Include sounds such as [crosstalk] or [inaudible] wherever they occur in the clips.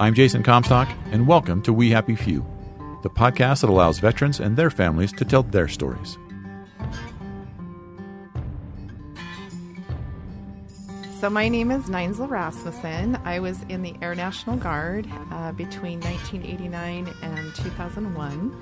I'm Jason Comstock, and welcome to We Happy Few, the podcast that allows veterans and their families to tell their stories. So, my name is Neinsel Rasmussen. I was in the Air National Guard uh, between 1989 and 2001.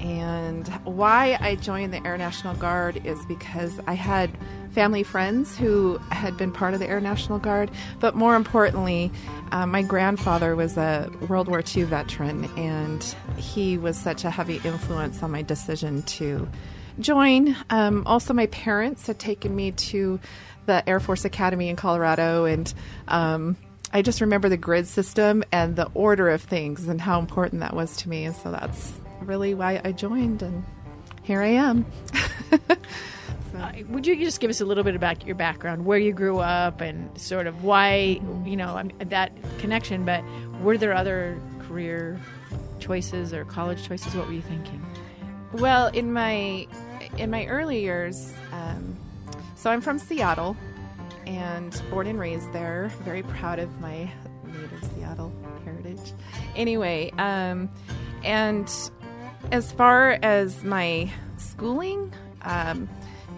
And why I joined the Air National Guard is because I had family friends who had been part of the Air National Guard, but more importantly, uh, my grandfather was a World War II veteran, and he was such a heavy influence on my decision to join. Um, also, my parents had taken me to the Air Force Academy in Colorado, and um, I just remember the grid system and the order of things and how important that was to me. And so that's really why I joined, and here I am. [laughs] so. uh, would you just give us a little bit about your background, where you grew up, and sort of why, you know, I mean, that connection? But were there other career choices or college choices? What were you thinking? Well, in my in my early years, um, so I'm from Seattle and born and raised there. Very proud of my native Seattle heritage. Anyway, um, and as far as my schooling, um,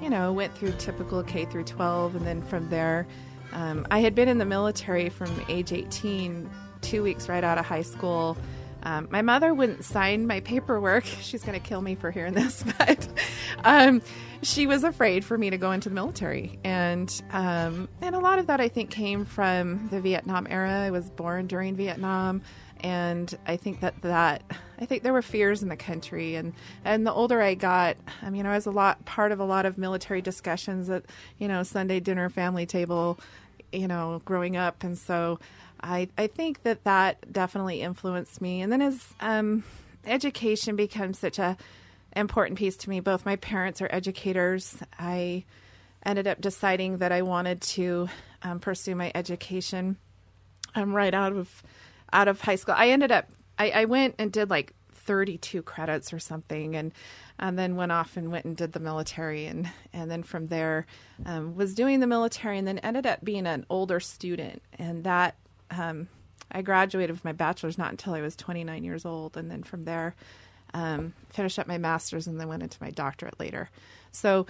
you know, went through typical K through 12, and then from there, um, I had been in the military from age 18, two weeks right out of high school. Um, my mother wouldn't sign my paperwork. [laughs] She's going to kill me for hearing this, [laughs] but um, she was afraid for me to go into the military, and um, and a lot of that I think came from the Vietnam era. I was born during Vietnam and I think that that I think there were fears in the country, and and the older I got, I mean, I was a lot part of a lot of military discussions at you know Sunday dinner family table, you know, growing up, and so I I think that that definitely influenced me, and then as um, education becomes such a important piece to me, both my parents are educators. I ended up deciding that I wanted to um, pursue my education. I'm right out of out of high school. I ended up I, I went and did like 32 credits or something, and and then went off and went and did the military, and and then from there um, was doing the military, and then ended up being an older student, and that um, I graduated with my bachelor's not until I was 29 years old, and then from there um, finished up my master's, and then went into my doctorate later. So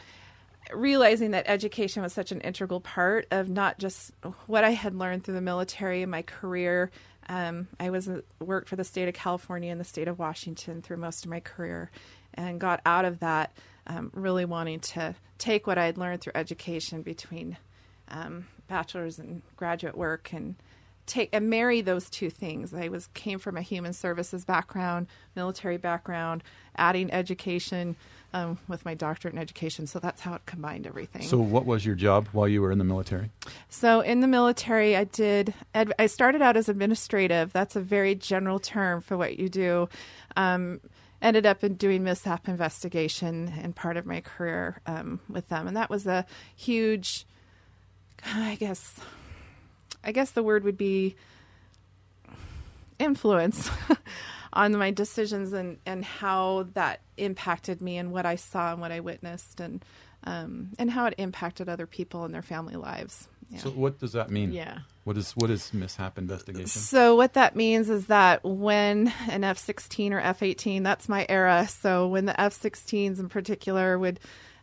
realizing that education was such an integral part of not just what I had learned through the military and my career, um, I was uh, worked for the state of California and the state of Washington through most of my career, and got out of that um, really wanting to take what I had learned through education between um, bachelor's and graduate work and take and marry those two things. I was came from a human services background, military background, adding education um, with my doctorate in education. So that's how it combined everything. So, what was your job while you were in the military? So, in the military, I did. I started out as administrative. That's a very general term for what you do. Um, ended up in doing mishap investigation in part of my career um, with them, and that was a huge. I guess, I guess the word would be influence [laughs] on my decisions and, and how that impacted me and what I saw and what I witnessed and um, and how it impacted other people and their family lives. Yeah. So what does that mean? Yeah. What is what is mishap investigation? So what that means is that when an F-16 or F-18, that's my era. So when the F-16s in particular would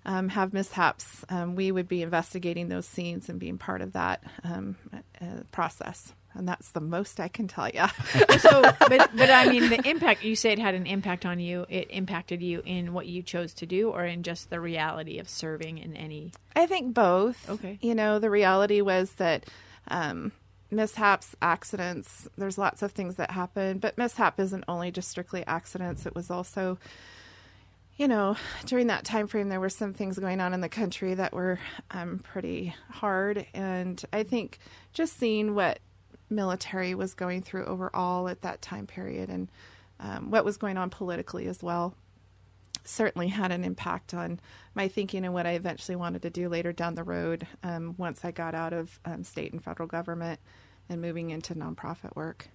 um, have mishaps, um, we would be investigating those scenes and being part of that um, uh, process and that's the most I can tell you. [laughs] so, but but I mean, the [laughs] impact you say it had an impact on you. It impacted you in what you chose to do, or in just the reality of serving in any. I think both. Okay. You know, the reality was that um, mishaps, accidents. There's lots of things that happen, but mishap isn't only just strictly accidents. It was also, you know, during that time frame, there were some things going on in the country that were um, pretty hard, and I think just seeing what military was going through overall at that time period and um, what was going on politically as well certainly had an impact on my thinking and what I eventually wanted to do later down the road um, once I got out of um, state and federal government and moving into nonprofit work.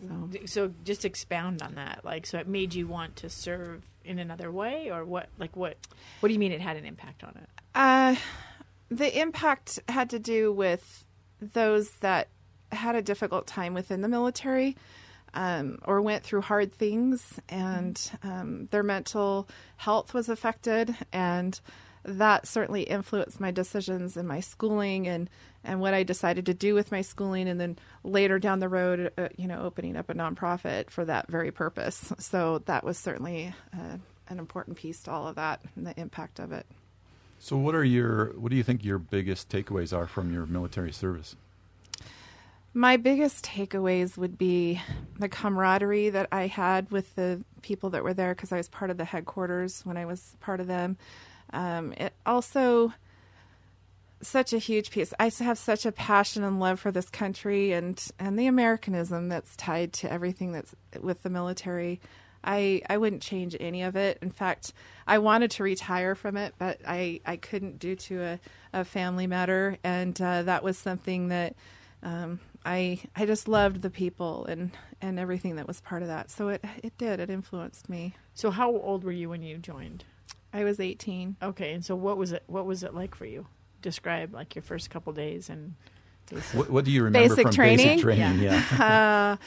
So. so just expound on that. Like, so it made you want to serve in another way, or what? Like, what? What do you mean it had an impact on it? Uh, the impact had to do with those that had a difficult time within the military um, or went through hard things, and um, their mental health was affected, and that certainly influenced my decisions in my schooling and and what I decided to do with my schooling, and then later down the road, uh, you know, opening up a nonprofit for that very purpose. So that was certainly uh, an important piece to all of that and the impact of it. So, what are your what do you think your biggest takeaways are from your military service? My biggest takeaways would be the camaraderie that I had with the people that were there because I was part of the headquarters when I was part of them. Um, it also such a huge piece. I have such a passion and love for this country and and the Americanism that's tied to everything that's with the military. I I wouldn't change any of it. In fact, I wanted to retire from it, but I I couldn't due to a, a family matter, and uh, that was something that um, I I just loved the people and and everything that was part of that. So it it did it influenced me. So how old were you when you joined? I was 18. Okay, and so what was it what was it like for you? Describe like your first couple days and what, what, do you remember basic from training? basic training? Yeah. yeah. [laughs] uh,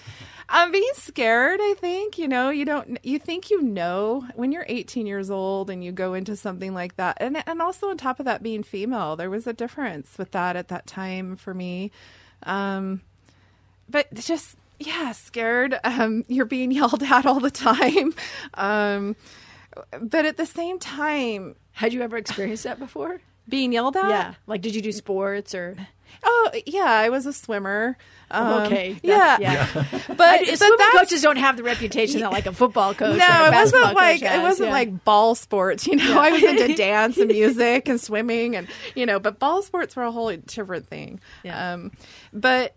I'm being scared. I think you know you don't you think you know when you're 18 years old and you go into something like that, and and also on top of that being female, there was a difference with that at that time for me. Um, but just yeah, scared. Um, you're being [laughs] yelled at all the time. Um, but at the same time, had you ever experienced that before? [sighs] Being yelled at? Yeah. Like, did you do sports or? Oh yeah, I was a swimmer. Um, okay. Yeah. yeah. [laughs] But, I, but swimming coaches don't have the reputation that like a football coach. No, it wasn't like has. it wasn't yeah. like ball sports. You know, Yeah. I was into [laughs] dance and music and swimming and you know, but ball sports were a whole different thing. Yeah. Um, but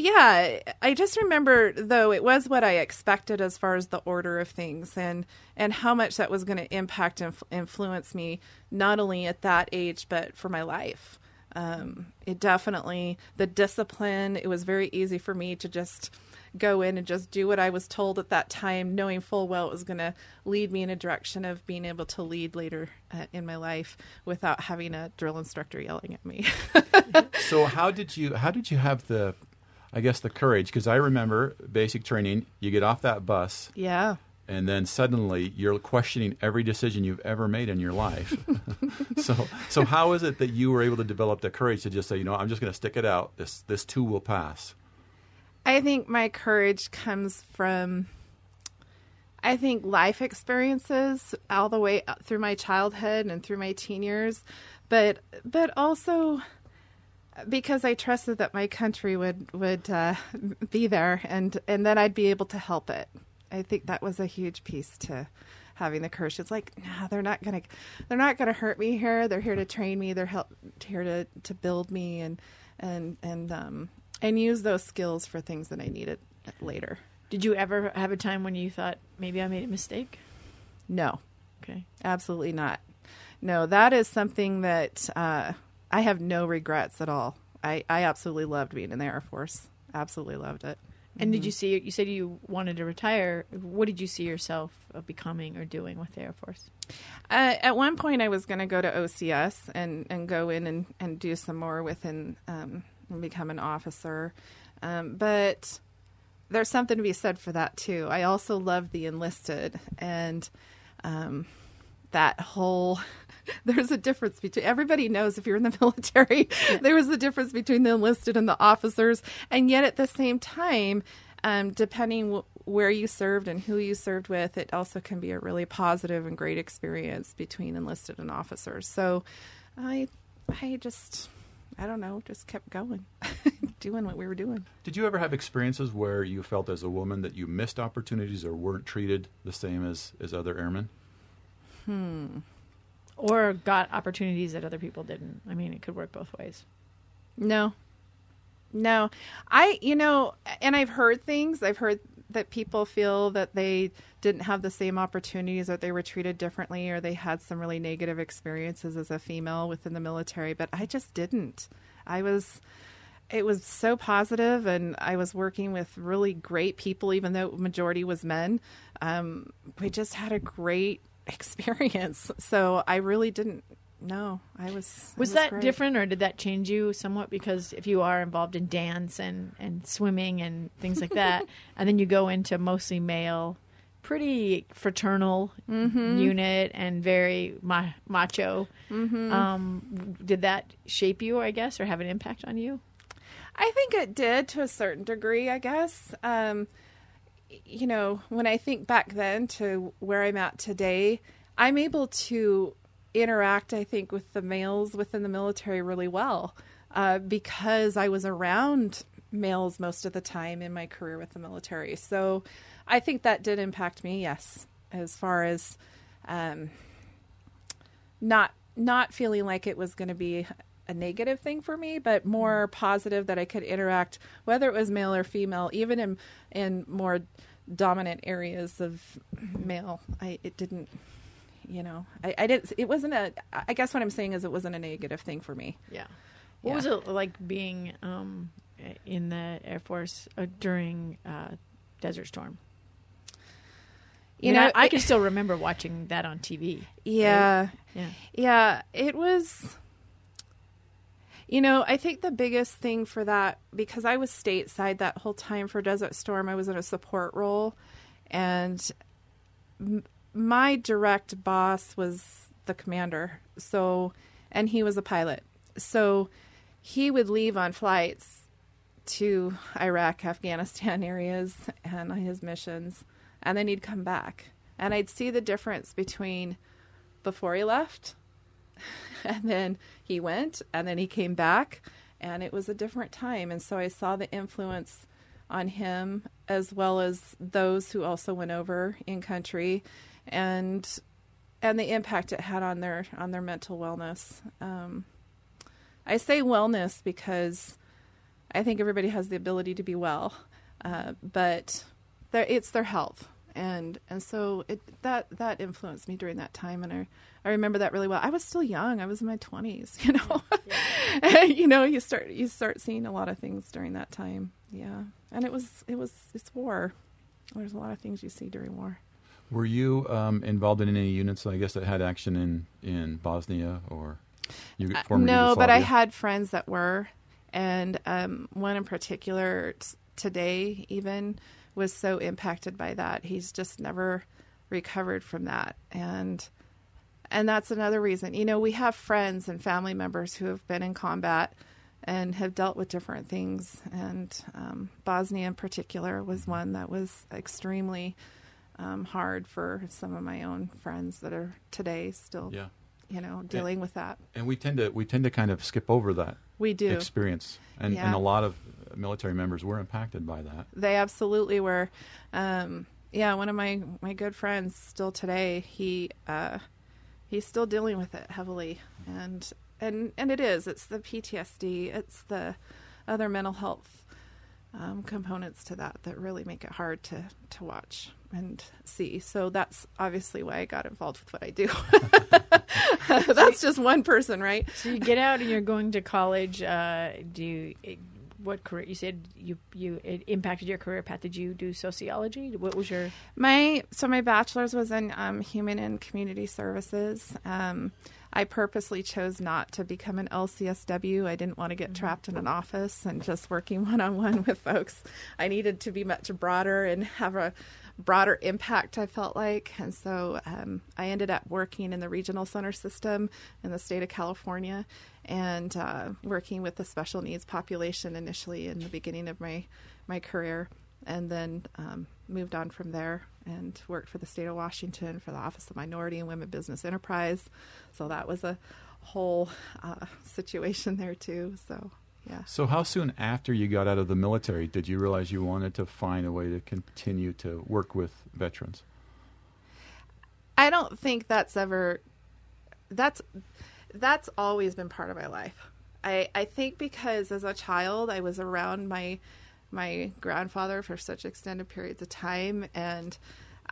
yeah, I just remember though it was what I expected as far as the order of things and and how much that was going to impact and influence me not only at that age but for my life. Um, it definitely the discipline. It was very easy for me to just go in and just do what I was told at that time, knowing full well it was going to lead me in a direction of being able to lead later uh, in my life without having a drill instructor yelling at me. [laughs] so how did you how did you have the I guess the courage because I remember basic training. You get off that bus, yeah. and then suddenly you're questioning every decision you've ever made in your life. [laughs] so, so how is it that you were able to develop the courage to just say, you know, I'm just going to stick it out. This this too will pass. I think my courage comes from I think life experiences all the way uh, through my childhood and through my teen years, but but also because I trusted that my country would would uh, [laughs] be there and and then I'd be able to help it. I think that was a huge piece to having the courage. It's like, no, they're not gonna they're not gonna hurt me here. They're here to train me. They're help here to to build me and and and um and use those skills for things that I needed later. Did you ever have a time when you thought maybe I made a mistake? No, Okay. absolutely not. No, that is something that uh, I have no regrets at all. I, I absolutely loved being in the Air Force. Absolutely loved it. And did you see? You said you wanted to retire. What did you see yourself uh, becoming or doing with the Air Force? Uh, at one point, I was going to go to OCS and, and go in and, and do some more within um, and become an officer. Um, but there's something to be said for that too. I also love the enlisted and um, that whole. [laughs] There's a difference between everybody knows if you're in the [laughs] military, there was a difference between the enlisted and the officers, and yet at the same time, um, depending w- where you served and who you served with, it also can be a really positive and great experience between enlisted and officers. So, I, I just I don't know, just kept going, [laughs] doing what we were doing. Did you ever have experiences where you felt as a woman that you missed opportunities or weren't treated the same as, as other airmen? Or got opportunities that other people didn't. I mean, it could work both ways. No. No. I, you know, and I've heard things. I've heard that people feel that they didn't have the same opportunities or they were treated differently or they had some really negative experiences as a female within the military, but I just didn't. I was it was so positive and I was working with really great people even though majority was men. Um, we just had a great experience. [laughs] So I really didn't know. I was. it Was that great. different, or did that change you somewhat? Because if you are involved in dance and, and swimming and things like that, [laughs] and then you go into mostly male, pretty fraternal Mm-hmm. unit and very ma- macho, um, did that shape you, I guess, or have an impact on you? I think it did to a certain degree, I guess. Um, you know, when I think back then to where I'm at today, I'm able to interact, I think, with the males within the military really well uh, because I was around males most of the time in my career with the military. So I think that did impact me, yes, as far as um, not not feeling like it was going to be a negative thing for me, but more positive that I could interact, whether it was male or female, even in in more dominant areas of male. I it didn't, you know, I, I didn't. It wasn't a. I guess what I'm saying is it wasn't a negative thing for me. Yeah. What Yeah. was it like being um, in the Air Force uh, during uh, Desert Storm? You know, know, I, I can still remember watching that on TV. Yeah. Yeah. Yeah, it was. You know, I think the biggest thing for that, because I was stateside that whole time for Desert Storm, I was in a support role. And m- my direct boss was the commander. So, and he was a pilot. So he would leave on flights to Iraq, Afghanistan [laughs] areas and his missions. And then he'd come back. And I'd see the difference between before he left [laughs] and then he went and then he came back and it was a different time. And so i saw the influence on him as well as those who also went over in country and and the impact it had on their on their mental wellness. Um, i say wellness because i think everybody has the ability to be well uh, but it's their health and and so it that that influenced me during that time and I I remember that really well. I was still young. I was in my 20s, [laughs] you know. [laughs] you know, you start you start seeing a lot of things during that time. Yeah. And it was it was it's war. There's a lot of things you see during war. Were you um, involved in any units, I guess, that had action in, in Bosnia or you, Uh, former no, but I had friends that were, and um, one in particular t- today even was so impacted by that. He's just never recovered from that, and and that's another reason. You know, we have friends and family members who have been in combat and have dealt with different things, and um, Bosnia in particular was one that was extremely um, hard for some of my own friends that are today still, Yeah. you know, dealing with that. And we tend to we tend to kind of skip over that We do. experience, and, Yeah. and a lot of military members were impacted by that. They absolutely were. Um, yeah, one of my my good friends still today. He uh, he's still dealing with it heavily, and and and it is. It's the PTSD. It's the other mental health um, components to that that really make it hard to to watch and see. So that's obviously why I got involved with what I do. [laughs] that's just one person, right? So you get out and you're going to college. Uh, do you, it, what career? You said you you it impacted your career path. Did you do sociology? What was your My so my bachelor's was in um, human and community services. Um, I purposely chose not to become an LCSW. I didn't want to get trapped in an office and just working one on one with folks. I needed to be much broader and have a broader impact. I felt like, and so um, I ended up working in the regional center system in the state of California and uh, working with the special needs population initially in the beginning of my my career, and then um, moved on from there and worked for the state of Washington for the Office of Minority and Women Business Enterprise. So that was a whole uh, situation there too. So yeah. So how soon after you got out of the military did you realize you wanted to find a way to continue to work with veterans? I don't think that's ever that's that's always been part of my life. I I think because as a child I was around my my grandfather for such extended periods of time and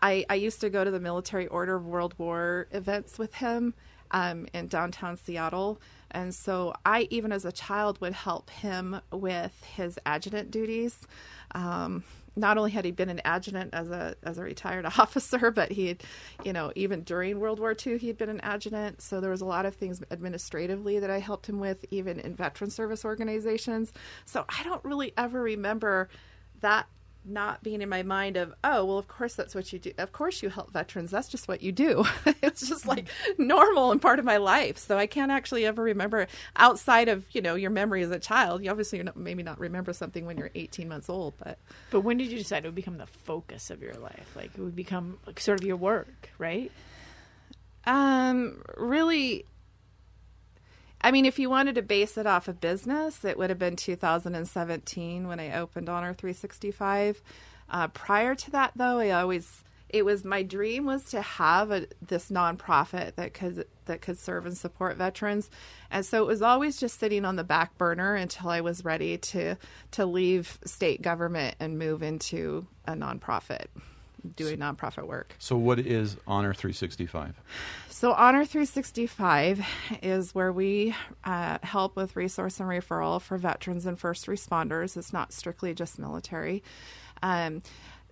I, I used to go to the military order of world war events with him um, in downtown seattle and so i even as a child would help him with his adjutant duties um, not only had he been an adjutant as a as a retired [laughs] officer, but he had, you know, even during World War II, he had been an adjutant. So there was a lot of things administratively that I helped him with, even in veteran service organizations. So I don't really ever remember that not being in my mind of oh well of course that's what you do. Of course you help veterans. That's just what you do. [laughs] It's just like normal and part of my life. So i can't actually ever remember outside of you know your memory as a child. You obviously you're not, maybe not remember something when you're 18 months old but but when did you decide it would become the focus of your life? Like it would become like sort of your work right? Um really I mean, if you wanted to base it off of business, it would have been 2017 when I opened Honor 365. Uh, prior to that, though, I always it was my dream was to have a, this nonprofit that could that could serve and support veterans, and so it was always just sitting on the back burner until I was ready to to leave state government and move into a nonprofit doing nonprofit work. So, what is Honor 365? So, Honor 365 is where we uh, help with resource and referral for veterans and first responders. It's not strictly just military. Um,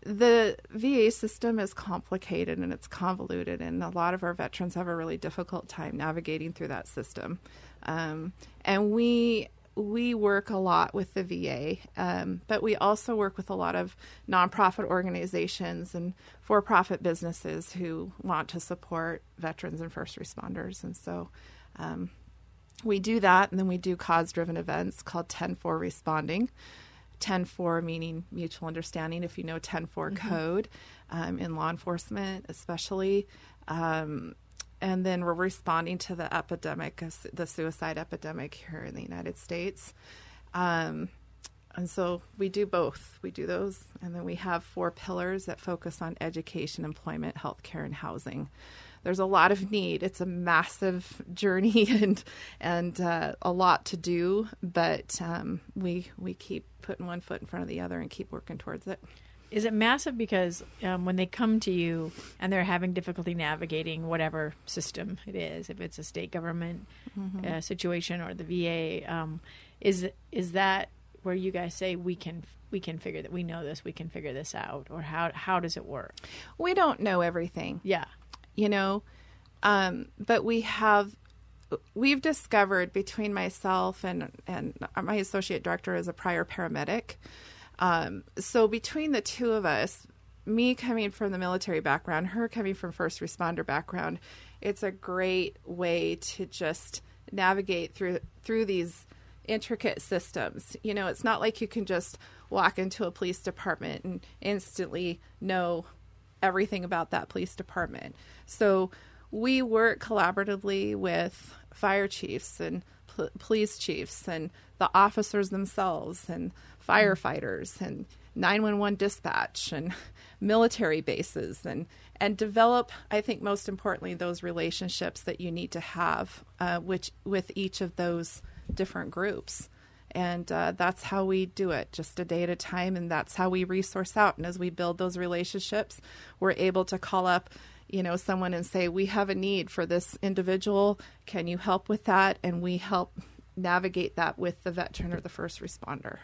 the VA system is complicated and it's convoluted, and a lot of our veterans have a really difficult time navigating through that system. Um, and we we work a lot with the VA, um, but we also work with a lot of nonprofit organizations and for profit businesses who want to support veterans and first responders. And so um, we do that, and then we do cause driven events called 10 4 Responding. 10 4 meaning mutual understanding, if you know 10 4 mm-hmm. code um, in law enforcement, especially. Um, and then we're responding to the epidemic, the suicide epidemic here in the United States. Um, and so we do both. We do those, and then we have four pillars that focus on education, employment, healthcare, and housing. There's a lot of need. It's a massive [laughs] journey [laughs] and and uh, a lot to do, but um, we we keep putting one foot in front of the other and keep working towards it. Is it massive because um, when they come to you and they're having difficulty navigating whatever system it is, if it's a state government mm-hmm. uh, situation or the VA, um, is is that where you guys say we can we can figure that we know this, we can figure this out, or how how does it work? We don't know everything. Yeah, you know, um, but we have we've discovered between myself and and my associate director is a prior paramedic um, so between the two of us, me coming from the military background, her coming from first responder background, it's a great way to just navigate through through these intricate systems. You know, it's not like you can just walk into a police department and instantly know everything about that police department. So we work collaboratively with fire chiefs and police chiefs and the officers themselves and firefighters and 911 dispatch and [laughs] military bases and and develop i think most importantly those relationships that you need to have uh, which with each of those different groups. And uh, that's how we do it just a day at a time and that's how we resource out. And as we build those relationships we're able to call up you know someone and say we have a need for this individual. Can you help with that? And we help navigate that with the veteran or the first responder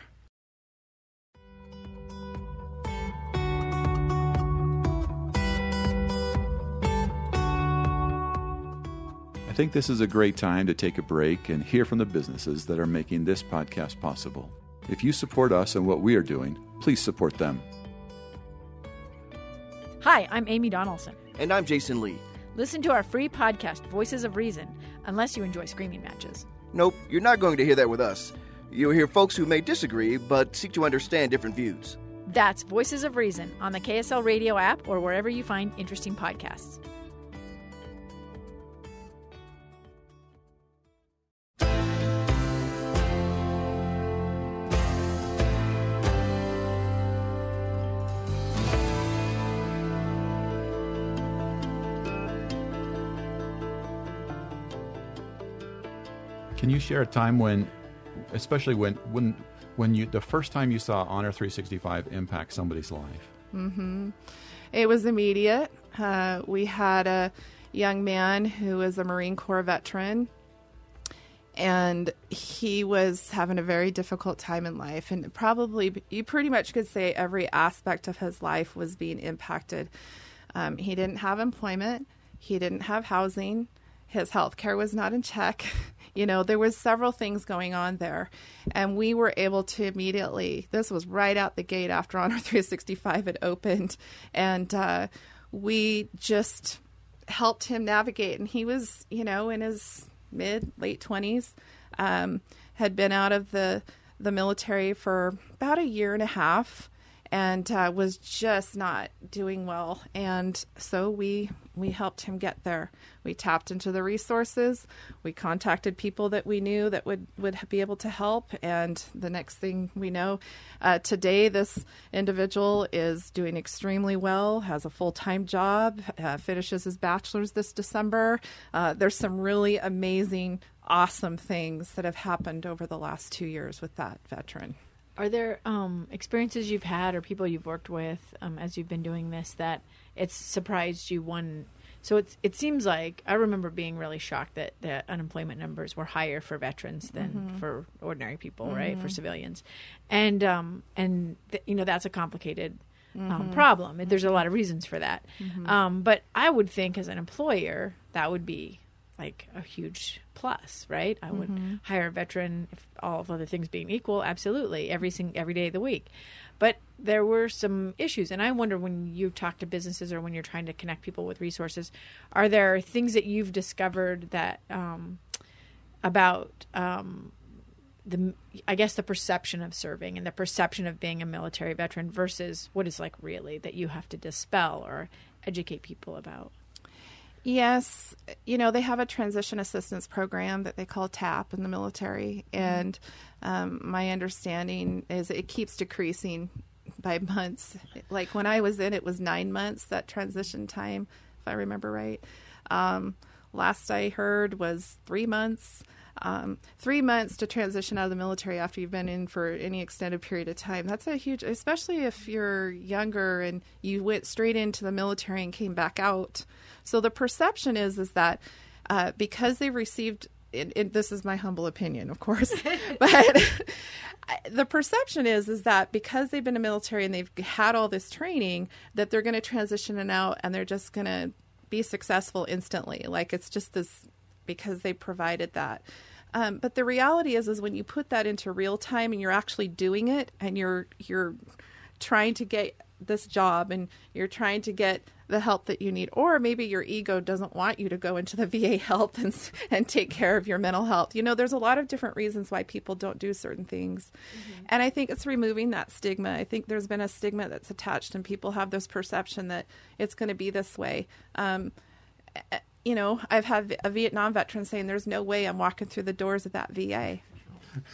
I think this is a great time to take a break and hear from the businesses that are making this podcast possible. If you support us and what we are doing, please support them. Hi, I'm Amy Donaldson. And I'm Jason Lee. Listen to our free podcast, Voices of Reason, unless you enjoy screaming matches. Nope, you're not going to hear that with us. You'll hear folks who may disagree, but seek to understand different views. That's Voices of Reason on the KSL Radio app or wherever you find interesting podcasts. You share a time when, especially when when when you the first time you saw Honor 365 impact somebody's life? Mm-hmm. It was immediate. Uh, we had a young man who was a Marine Corps veteran, and he was having a very difficult time in life. And probably, you pretty much could say every aspect of his life was being impacted. Um, he didn't have employment, he didn't have housing, his health care was not in check. [laughs] you know there was several things going on there and we were able to immediately this was right out the gate after [laughs] honor 365 had opened and uh, we just helped him navigate and he was you know in his mid late 20s um, had been out of the the military for about a year and a half and uh, was just not doing well. And so we we helped him get there. We tapped into the resources. We contacted people that we knew that would would be able to help. And the next thing we know, uh, today this individual is doing extremely well. Has a full time job. Uh, finishes his bachelor's this December. Uh, there's some really amazing, awesome things that have happened over the last two years with that veteran. Are there um, experiences you've had or people you've worked with um, as you've been doing this that it's surprised you one? So it's it seems like I remember being really shocked that the unemployment numbers were higher for veterans than mm-hmm. for ordinary people, mm-hmm. right? For civilians, and um, and th- you know that's a complicated um, mm-hmm. problem. There's a lot of reasons for that, mm-hmm. um, but I would think as an employer that would be like a huge plus, right? I would mm-hmm. hire a veteran if all of other things being equal, absolutely, every sing- every day of the week. But there were some issues, and I wonder when you talk to businesses or when you're trying to connect people with resources, are there things that you've discovered that um, about um, the I guess the perception of serving and the perception of being a military veteran versus what is like really that you have to dispel or educate people about? Yes, you know, they have a transition assistance program that they call TAP in the military. Mm-hmm. And um, my understanding is it keeps decreasing by months. Like when I was in, it was nine months, that transition time, if I remember right. Um, last I heard was three months. Um, three months to transition out of the military after you've been in for any extended period of time. That's a huge, especially if you're younger and you went straight into the military and came back out. So the perception is is that uh, because they've received, this is my humble opinion, of course, [laughs] [laughs] but [laughs] the perception is is that because they've been in the military and they've had all this training, that they're going to transition and out and they're just going to be successful instantly. Like it's just this because they provided that. Um, but the reality is, is when you put that into real time and you're actually doing it, and you're you're trying to get this job and you're trying to get the help that you need or maybe your ego doesn't want you to go into the [laughs] VA health and and take care of your mental health. You know, there's a lot of different reasons why people don't do certain things. Mm-hmm. And I think it's removing that stigma. I think there's been a stigma that's attached and people have this perception that it's going to be this way. Um, you know, I've had a Vietnam veteran saying there's no way I'm walking through the doors of that VA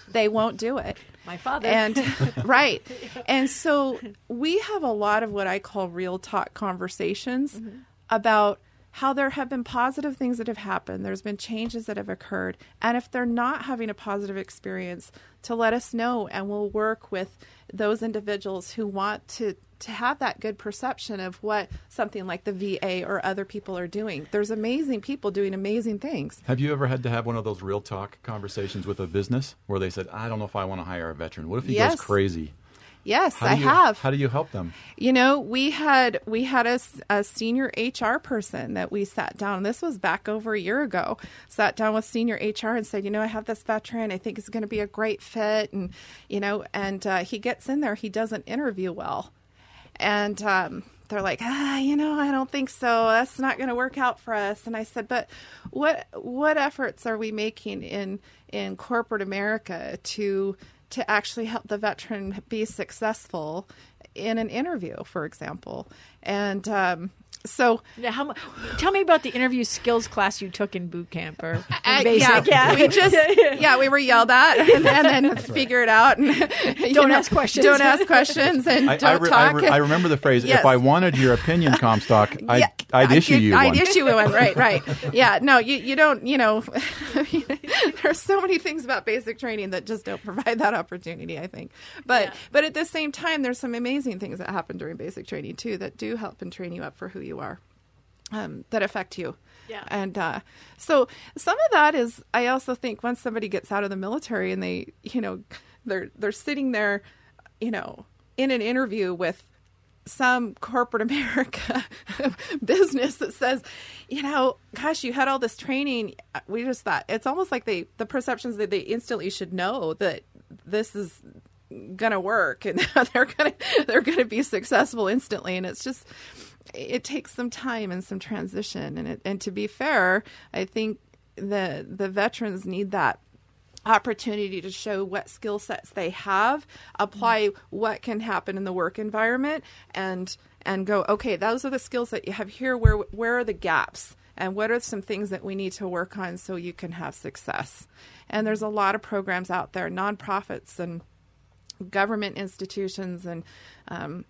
they won't do it. My father. And [laughs] right. And so we have a lot of what I call real talk conversations mm-hmm. about how there have been positive things that have happened. There's been changes that have occurred. And if they're not having a positive experience, to let us know and we'll work with those individuals who want to to have that good perception of what something like the VA or other people are doing. There's amazing people doing amazing things. Have you ever had to have one of those real talk conversations with a business where they said, "I don't know if I want to hire a veteran. What if he yes. goes crazy?" Yes, I you, have. How do you help them? You know, we had we had a, a, senior HR person that we sat down. This was back over a year ago. Sat down with senior HR and said, you know, I have this veteran. I think it's going to be a great fit, and you know, and uh, he gets in there. He doesn't interview well and um, they're like, ah, you know, I don't think so. That's not going to work out for us. And I said, but what what efforts are we making in in corporate America to to actually help the veteran be successful in an interview, for example. And um, so, Now, how, tell me about the interview skills class you took in boot camp or [laughs] uh, basic. yeah, we [laughs] just yeah we were yelled at and, [laughs] and then figure it out and Don't know, ask questions. Don't ask questions and I, don't I, re- talk. I, re- I remember the phrase, Yes. if I wanted your opinion, Comstock, I'd, Yeah, I'd issue I'd, you I'd one. issue one, right, right. Yeah, no, you, you don't, you know, [laughs] there's so many things about basic training that just don't provide that opportunity, I think. But, Yeah. but at the same time, there's some amazing things that happen during basic training too that do help and train you up for who you are, um, that affect you. Yeah. And uh, so some of that is, I also think once somebody gets out of the military and they, you know, they're, they're sitting there, you know, in an interview with some corporate [laughs] America business that says, you know, gosh, you had all this training. We just thought it's almost like they the perceptions that they instantly should know that this is gonna work and [laughs] they're gonna they're gonna be successful instantly. And it's just it takes some time and some transition. And it, and to be fair, I think the the veterans need that opportunity to show what skill sets they have, apply what can happen in the work environment, and and go, okay, those are the skills that you have here. Where where are the gaps? And what are some things that we need to work on so you can have success? And there's a lot of programs out there, nonprofits and government institutions, and um,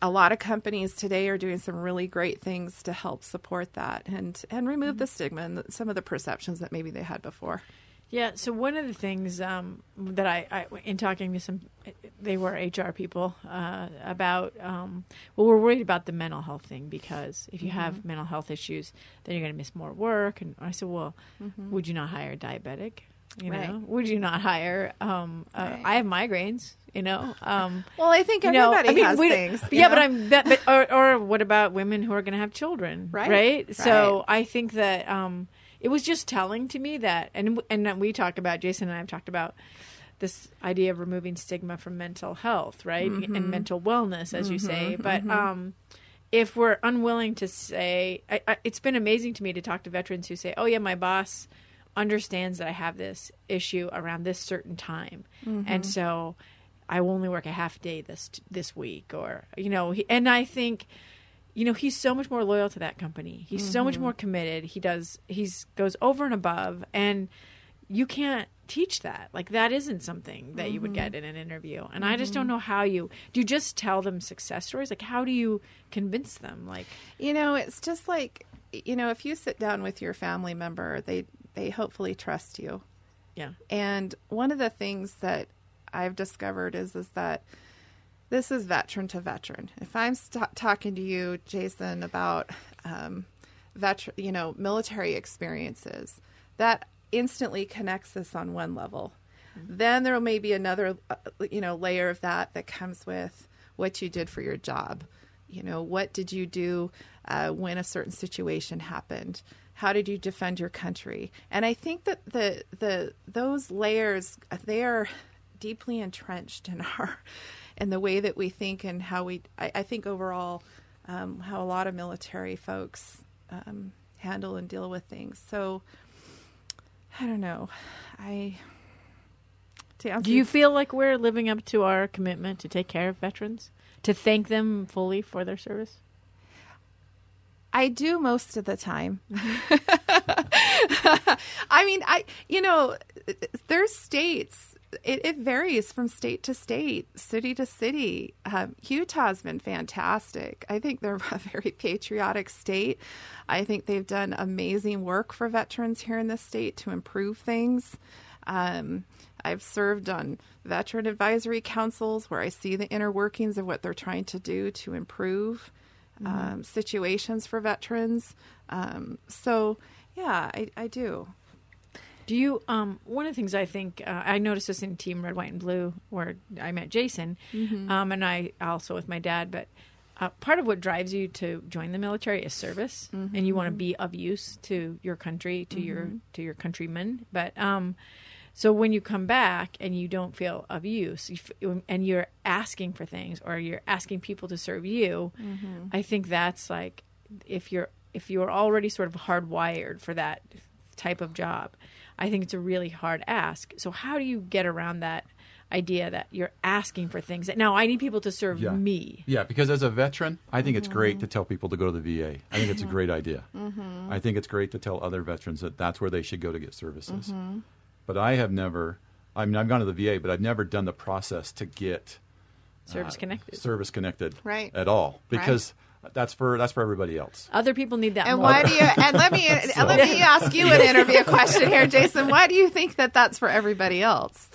a lot of companies today are doing some really great things to help support that and and remove the stigma and some of the perceptions that maybe they had before. Yeah. So one of the things um, that I, I, in talking to some, they were HR people uh, about. Um, well, we're worried about the mental health thing because if you have mental health issues, then you're going to miss more work. And I said, well, would you not hire a diabetic? You know, would you not hire? Um, uh, Right. I have migraines. You know. Um, Well, I think you know, everybody I mean, has things. Yeah, but? I'm that. But or, or what about women who are going to have children? Right, Right. So right. I think that um, it was just telling to me that, and and we talk about Jason and I have talked about this idea of removing stigma from mental health, right, Mm-hmm. and mental wellness, as you say. But um, if we're unwilling to say, I, I, it's been amazing to me to talk to veterans who say, "Oh yeah, my boss." understands that I have this issue around this certain time, Mm-hmm. and so I will only work a half day this this week, or you know, and I think, you know, he's so much more loyal to that company. He's so Mm-hmm. much more committed. He does he's goes over and above, and you can't teach that. Like that isn't something that you would Mm-hmm. get in an interview, and I just don't know how you do. You just tell them success stories. Like how do you convince them? Like You know, it's just like you know, if you sit down with your family member, they they hopefully trust you. yeah, And one of the things that I've discovered is is that this is veteran to veteran. If I'm st- talking to you, Jason, about um, veteran, you know, military experiences, that instantly connects us on one level. Then there may be another, uh, you know, layer of that that comes with what you did for your job. You know, what did you do uh, when a certain situation happened? How did you defend your country? And I think that the the those layers they are deeply entrenched in [laughs] our in the way that we think and how we. I, I think overall um, how a lot of military folks um, handle and deal with things. So I don't know. I Do you feel like we're living up to our commitment to take care of veterans, to thank them fully for their service? I do most of the time. [laughs] I mean, I you know, there's states. It, it varies from state to state, city to city. Um, Utah's been fantastic. I think they're [laughs] a very patriotic state. I think they've done amazing work for veterans here in the state to improve things. Um, I've served on veteran advisory councils where I see the inner workings of what they're trying to do to improve um, situations for veterans. Um, so, yeah, I, I do. Do you? Um, one of the things I think uh, I noticed this in Team Red, White, and Blue, where I met Jason, um, and I also with my dad. But uh, part of what drives you to join the military is service, and you want to be of use to your country, to your to your countrymen. But um, so when you come back and you don't feel of use, you f- and you're asking for things, or you're asking people to serve you, I think that's like if you're if you're already sort of hardwired for that type of job, I think it's a really hard ask. So how do you get around that idea that you're asking for things that now I need people to serve Yeah. me. Yeah, because as a veteran, I think it's great Mm-hmm. to tell people to go to the VA. I think it's a great idea. I think it's great to tell other veterans that that's where they should go to get services. Mm-hmm. But I have never, I mean, I've gone to the VA, but I've never done the process to get Service connected. service connected Right. at all because that's for that's for everybody else. Other people need that And more. why do you? And let me [laughs] and let me ask you an interview [laughs] question here, Jason. Why do you think that that's for everybody else?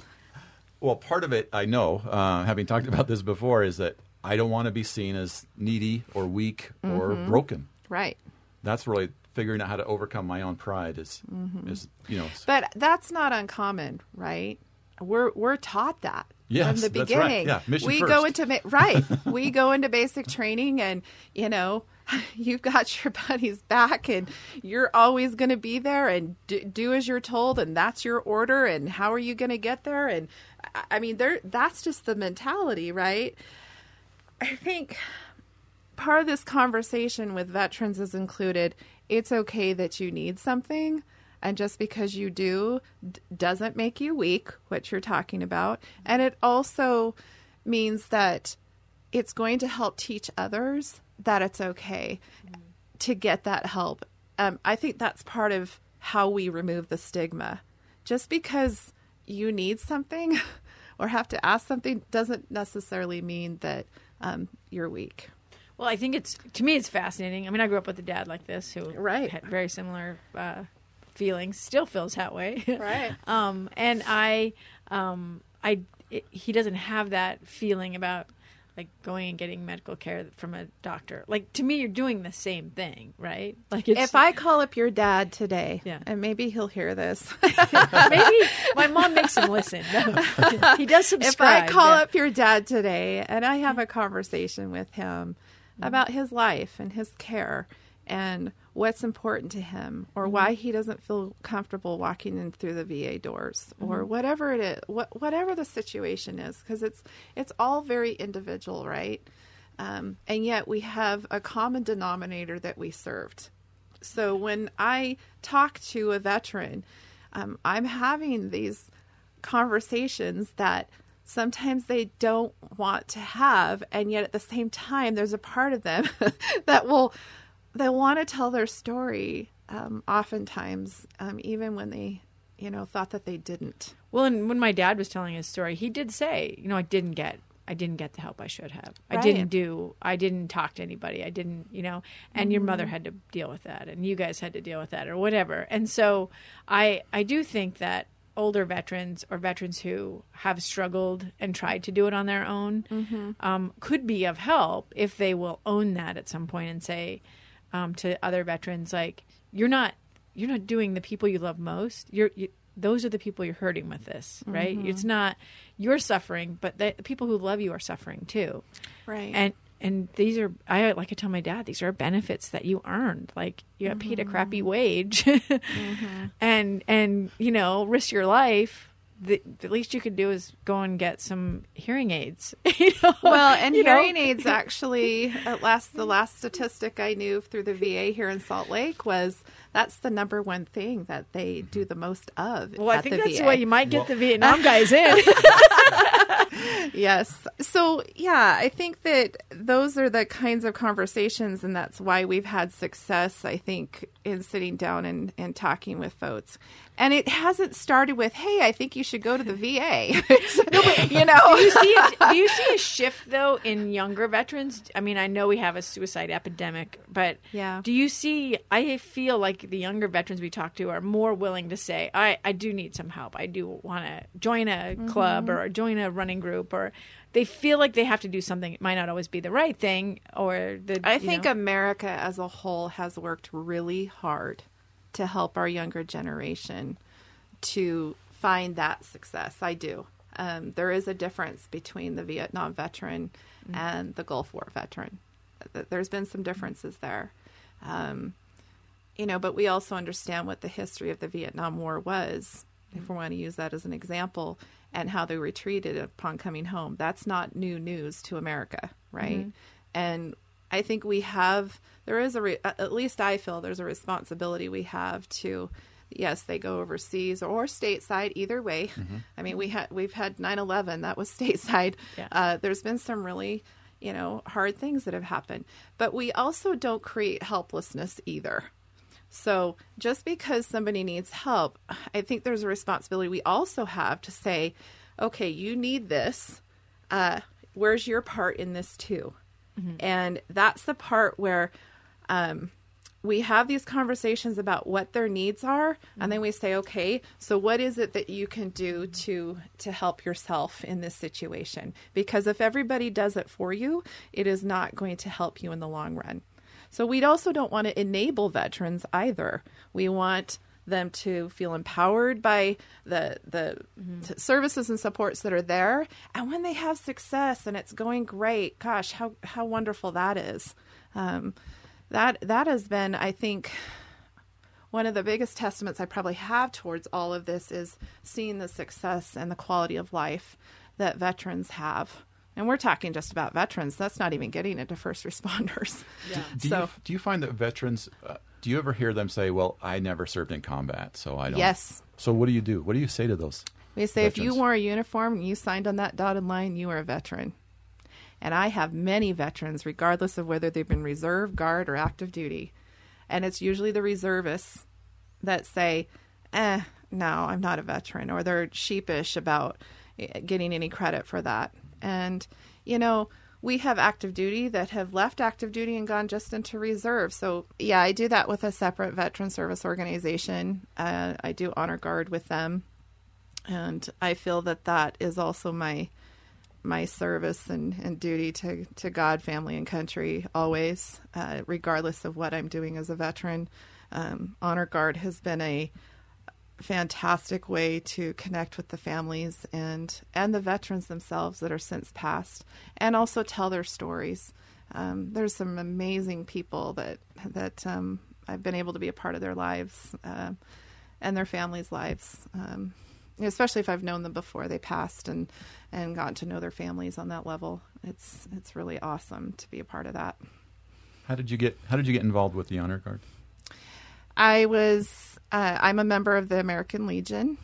Well, part of it I know, uh, having talked about this before, is that I don't want to be seen as needy or weak or Mm-hmm. broken. Right. That's really figuring out how to overcome my own pride. Is Mm-hmm. is you know But that's not uncommon, right? We're we're taught that Yes, from the that's right. beginning. Yeah, mission we first. go into right. [laughs] we go into basic training, and you know, [laughs] you've got your buddy's back, and you're always going to be there, and do, do as you're told, and that's your order, and how are you going to get there? And I- I mean, there that's just the mentality, right? I think part of this conversation with veterans is included it's okay that you need something and just because you do d- doesn't make you weak what you're talking about and it also means that it's going to help teach others that it's okay to get that help um, i think that's part of how we remove the stigma just because you need something [laughs] or have to ask something doesn't necessarily mean that um, you're weak Well, I think it's to me it's fascinating. I mean, I grew up with a dad like this who Right. had very similar uh, feelings. Still feels that way, [laughs] Right. um, and I, um, I, it, he doesn't have that feeling about like going and getting medical care from a doctor. Like to me, you're doing the same thing, right? Like it's, if I call up your dad today, Yeah. and maybe he'll hear this. [laughs] [laughs] maybe my mom makes him listen. he does subscribe. if. I call yeah. up your dad today and I have a conversation with him about his life and his care and what's important to him or why he doesn't feel comfortable walking in through the VA doors or whatever it is, what, whatever the situation is, because it's it's all very individual, right? Um, and yet we have a common denominator that we served. So when I talk to a veteran, um, I'm having these conversations that sometimes they don't want to have, and yet at the same time, there's a part of them [laughs] that will they want to tell their story. Um, oftentimes, um, even when they, you know, thought that they didn't. Well, and when my dad was telling his story, he did say, you know, I didn't get, I didn't get the help I should have. I didn't do, I didn't talk to anybody. I didn't, you know, and your Mm-hmm. mother had to deal with that, and you guys had to deal with that, or whatever. And so, I, I do think that older veterans or veterans who have struggled and tried to do it on their own Mm-hmm. um, could be of help if they will own that at some point and say um, to other veterans, like, you're not, you're not doing the people you love most. You're, you, those are the people you're hurting with this, right? Mm-hmm. It's not you're suffering, but the, the people who love you are suffering too. Right. And and these are I like I tell my dad these are benefits that you earned. Like you got paid a crappy [laughs] Mm-hmm. wage, and and you know risk your life. The, the least you could do is go and get some hearing aids. [laughs] you know? Well, and You know? hearing aids [laughs] actually, at last the last statistic I knew through the VA here in Salt Lake was that's the number one thing that they mm-hmm. do the most of. Well, I think the that's VA. why you might get the Vietnam guys in. [laughs] [laughs] Yes. So, yeah, I think that those are the kinds of conversations, and that's why we've had success, I think, in sitting down and, and talking with folks. And it hasn't started with, hey, I think you should go to the VA. [laughs] It's- you know? do you see a, do you see a shift though in younger veterans? I mean, I know we have a suicide epidemic, but Yeah. do you see? I feel like the younger veterans we talk to are more willing to say, "I I do need some help. I do want to join a Mm-hmm. club or join a running group," or they feel like they have to do something. It might not always be the right thing, or the. I think know. America as a whole has worked really hard to help our younger generation to find that success. I do. Um, there is a difference between the Vietnam veteran and the Gulf War veteran. There's been some differences there. Um, you know, but we also understand what the history of the Vietnam War was, if we want to use that as an example, and how they retreated upon coming home. That's not new news to America, right? And I think we have, there is a, re, at least I feel there's a responsibility we have to yes, they go overseas or stateside. Either way, I mean, we had we've had 9/11 that was [laughs] stateside. Yeah. Uh, there's been some really you know hard things that have happened, but we also don't create helplessness either. So just because somebody needs help, I think there's a responsibility we also have to say, okay, you need this. Uh, where's your part in this too? And that's the part where um, we have these conversations about what their needs are, and then we say, okay, so what is it that you can do to to help yourself in this situation? Because if everybody does it for you, it is not going to help you in the long run. So we also don't want to enable veterans either. We want them to feel empowered by the the t- services and supports that are there, and when they have success and it's going great, gosh, how how wonderful that is. Um, that that has been, I think, one of the biggest testaments I probably have towards all of this is seeing the success and the quality of life that veterans have. And we're talking just about veterans. That's not even getting into first responders. Do So- you do you find that veterans? Uh, do you ever hear them say, "Well, I never served in combat, so I don't." Yes. So what do you do? What do you say to those? We say if you wore a uniform and you signed on that dotted line, you are a veteran. And I have many veterans, regardless of whether they've been reserve, guard, or active duty. And it's usually the reservists that say, eh, no, I'm not a veteran, or they're sheepish about eh, getting any credit for that. And, you know, we have active duty that have left active duty and gone just into reserve. So, yeah, I do that with a separate veteran service organization. Uh, I do honor guard with them and I feel that that is also my my service and, and duty to, to God, family, and country always, uh, regardless of what I'm doing as a veteran. Um, Honor Guard has been a fantastic way to connect with the families and and the veterans themselves that are since passed, and also tell their stories. Um, there's some amazing people that that um, I've been able to be a part of their lives uh, and their families' lives. Um, especially if I've known them before they passed and and gotten to know their families on that level. It's it's really awesome to be a part of that. How did you get How did you get involved with the honor guard? I was uh, I'm a member of the American Legion.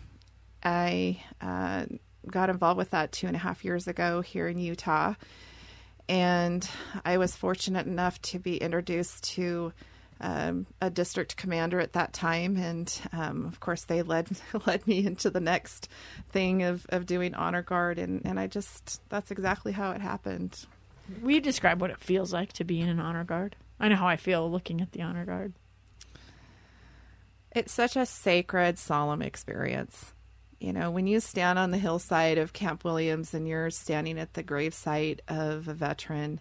I uh, got involved with that two and a half years ago here in Utah, and I was fortunate enough to be introduced to um, a district commander at that time, and um, of course they led [laughs] led me into the next thing of, of doing honor guard, and, and I just that's exactly how it happened. You describe what it feels like to be in an honor guard? I know how I feel looking at the honor guard. It's such a sacred, solemn experience. You know, when you stand on the hillside of Camp Williams and you're standing at the gravesite of a veteran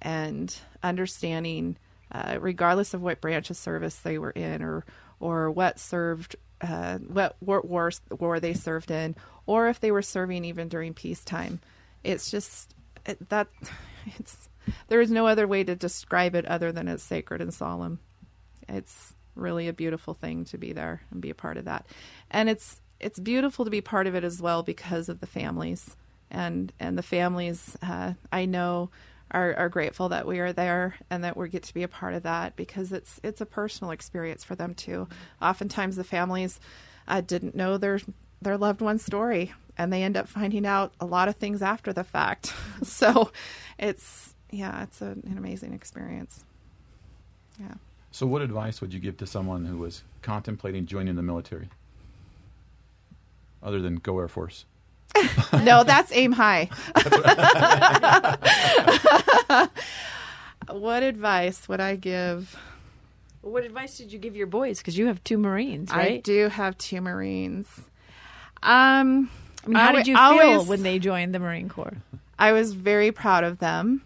and understanding, uh, regardless of what branch of service they were in or or what served, uh, what war, war war they served in, or if they were serving even during peacetime, it's just it, that [laughs] it's there is no other way to describe it other than it's sacred and solemn. It's really a beautiful thing to be there and be a part of that. And it's it's beautiful to be part of it as well because of the families and and the families uh, I know are, are grateful that we are there and that we get to be a part of that because it's it's a personal experience for them too. Oftentimes the families uh, didn't know their their loved one's story and they end up finding out a lot of things after the fact. [laughs] so it's yeah, it's an amazing experience. Yeah. So, what advice would you give to someone who was contemplating joining the military, other than go Air Force? [laughs] no, that's aim high. [laughs] what advice would I give? What advice did you give your boys? Because you have two Marines, right? I do have two Marines. Um, I mean, how I did you would feel when they joined the Marine Corps? I was very proud of them.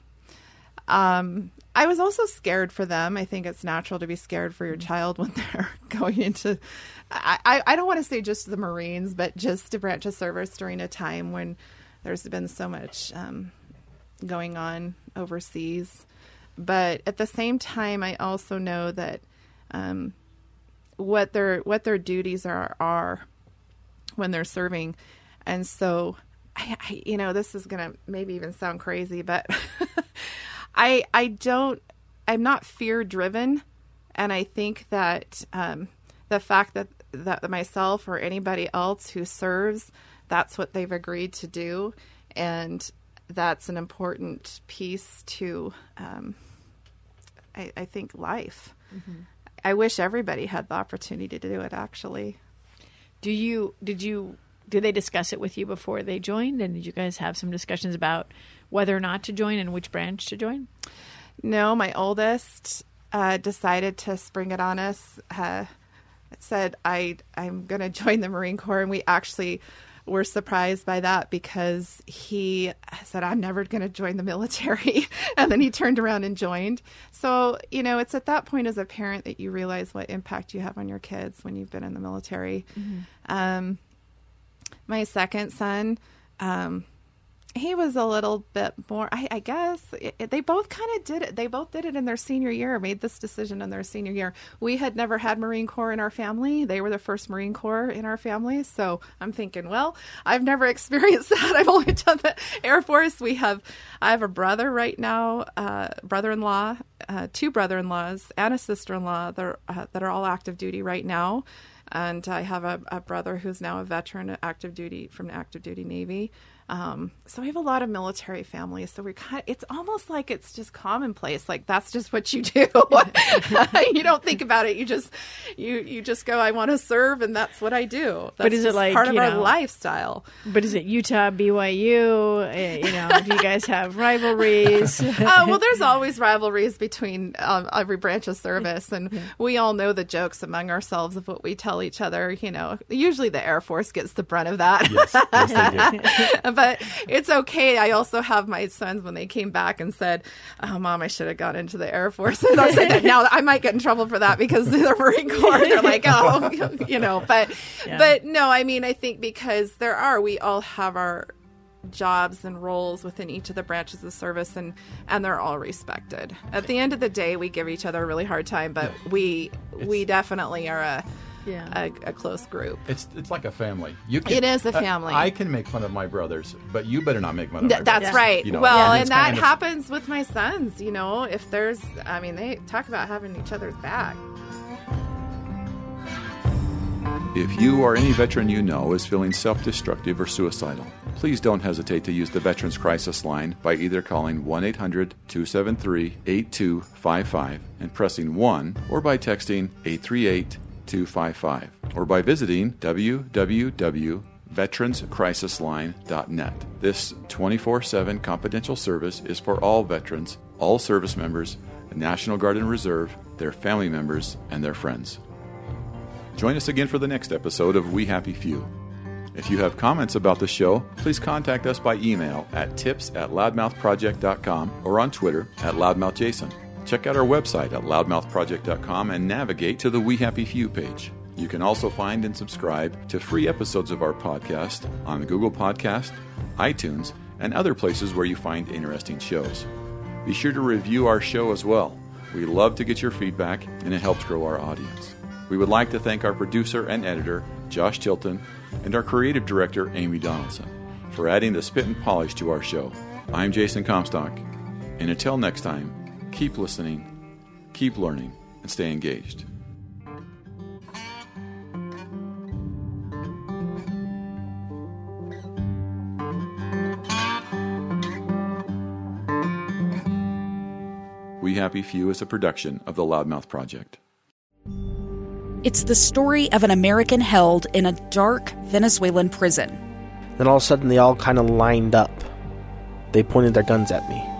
Um, I was also scared for them. I think it's natural to be scared for your child when [laughs] they're going into. I, I, I don't want to say just the Marines, but just a branch of service during a time when there's been so much um, going on overseas. But at the same time, I also know that um, what their what their duties are are when they're serving, and so I, I you know this is gonna maybe even sound crazy, but [laughs] I I don't I'm not fear driven, and I think that um, the fact that that myself or anybody else who serves, that's what they've agreed to do, and that's an important piece to, um, I, I, think, life. Mm-hmm. I wish everybody had the opportunity to do it. Actually, do you? Did you? Did they discuss it with you before they joined? And did you guys have some discussions about whether or not to join and which branch to join? No, my oldest uh, decided to spring it on us. Uh, said I I'm going [laughs] to join the Marine Corps, and we actually were surprised by that because he said I'm never going to join the military, [laughs] and then he turned around and joined. So you know, it's at that point as a parent that you realize what impact you have on your kids when you've been in the military. Mm-hmm. Um, my second son. Um, he was a little bit more i, I guess it, they both kind of did it they both did it in their senior year made this decision in their senior year. We had never had marine corps in our family. They were the first marine corps in our family so i'm thinking well i've never [laughs] experienced that. I've only done the air force. We have i have a brother right now uh, brother-in-law uh, two brother-in-laws and a sister-in-law that are, uh, that are all active duty right now and i have a, a brother who's now a veteran active duty from the active duty navy um, so we have a lot of military families. So we kind of, it's almost like it's just commonplace. Like that's just what you do. [laughs] you don't think about it. You just, you, you just go, I want to serve and that's what I do. That's but is it like part of our know, lifestyle? But is it Utah, BYU? Eh, you know, do you guys have rivalries? oh, [laughs] well, there's always rivalries between um, every branch of service. And yeah. we all know the jokes among ourselves of what we tell each other. You know, usually the Air Force gets the brunt of that. Yes, yes [laughs] but it's okay. I also have my sons when they came back and said, "Oh, mom, I should have gone into the Air Force." [laughs] And I said that [laughs] now I might get in trouble for that because the Marine Corps. They're like, "Oh, [laughs] you know," but yeah. but no, I mean, I think because there are, we all have our jobs and roles within each of the branches of service and and they're all respected. At the end of the day, we give each other a really hard time, but we it's, we definitely are a yeah. a, a, close group. It's it's like a family. You can, it is a uh, family. I, I can make fun of my brothers, but you better not make fun of Th- That's brothers. right. You know, well, and, and that happens with my sons. You know, if there's, I mean, they talk about having each other's back. If you or any veteran you know is feeling self destructive or suicidal, please don't hesitate to use the Veterans Crisis Line by either calling 1 800 273 8255 and pressing 1 or by texting 838 255 or by visiting www.veteranscrisisline.net. This 24 7 confidential service is for all veterans, all service members, the National Guard and Reserve, their family members, and their friends. Join us again for the next episode of We Happy Few. If you have comments about the show, please contact us by email at tips at loudmouthproject.com or on Twitter at loudmouthjason. Check out our website at loudmouthproject.com and navigate to the We Happy Few page. You can also find and subscribe to free episodes of our podcast on Google Podcast, iTunes, and other places where you find interesting shows. Be sure to review our show as well. We love to get your feedback and it helps grow our audience. We would like to thank our producer and editor, Josh Tilton, and our creative director, Amy Donaldson, for adding the spit and polish to our show. I'm Jason Comstock, and until next time, keep listening, keep learning, and stay engaged. We Happy Few is a production of the Loudmouth Project. It's the story of an American held in a dark Venezuelan prison. Then all of a sudden, they all kind of lined up. They pointed their guns at me.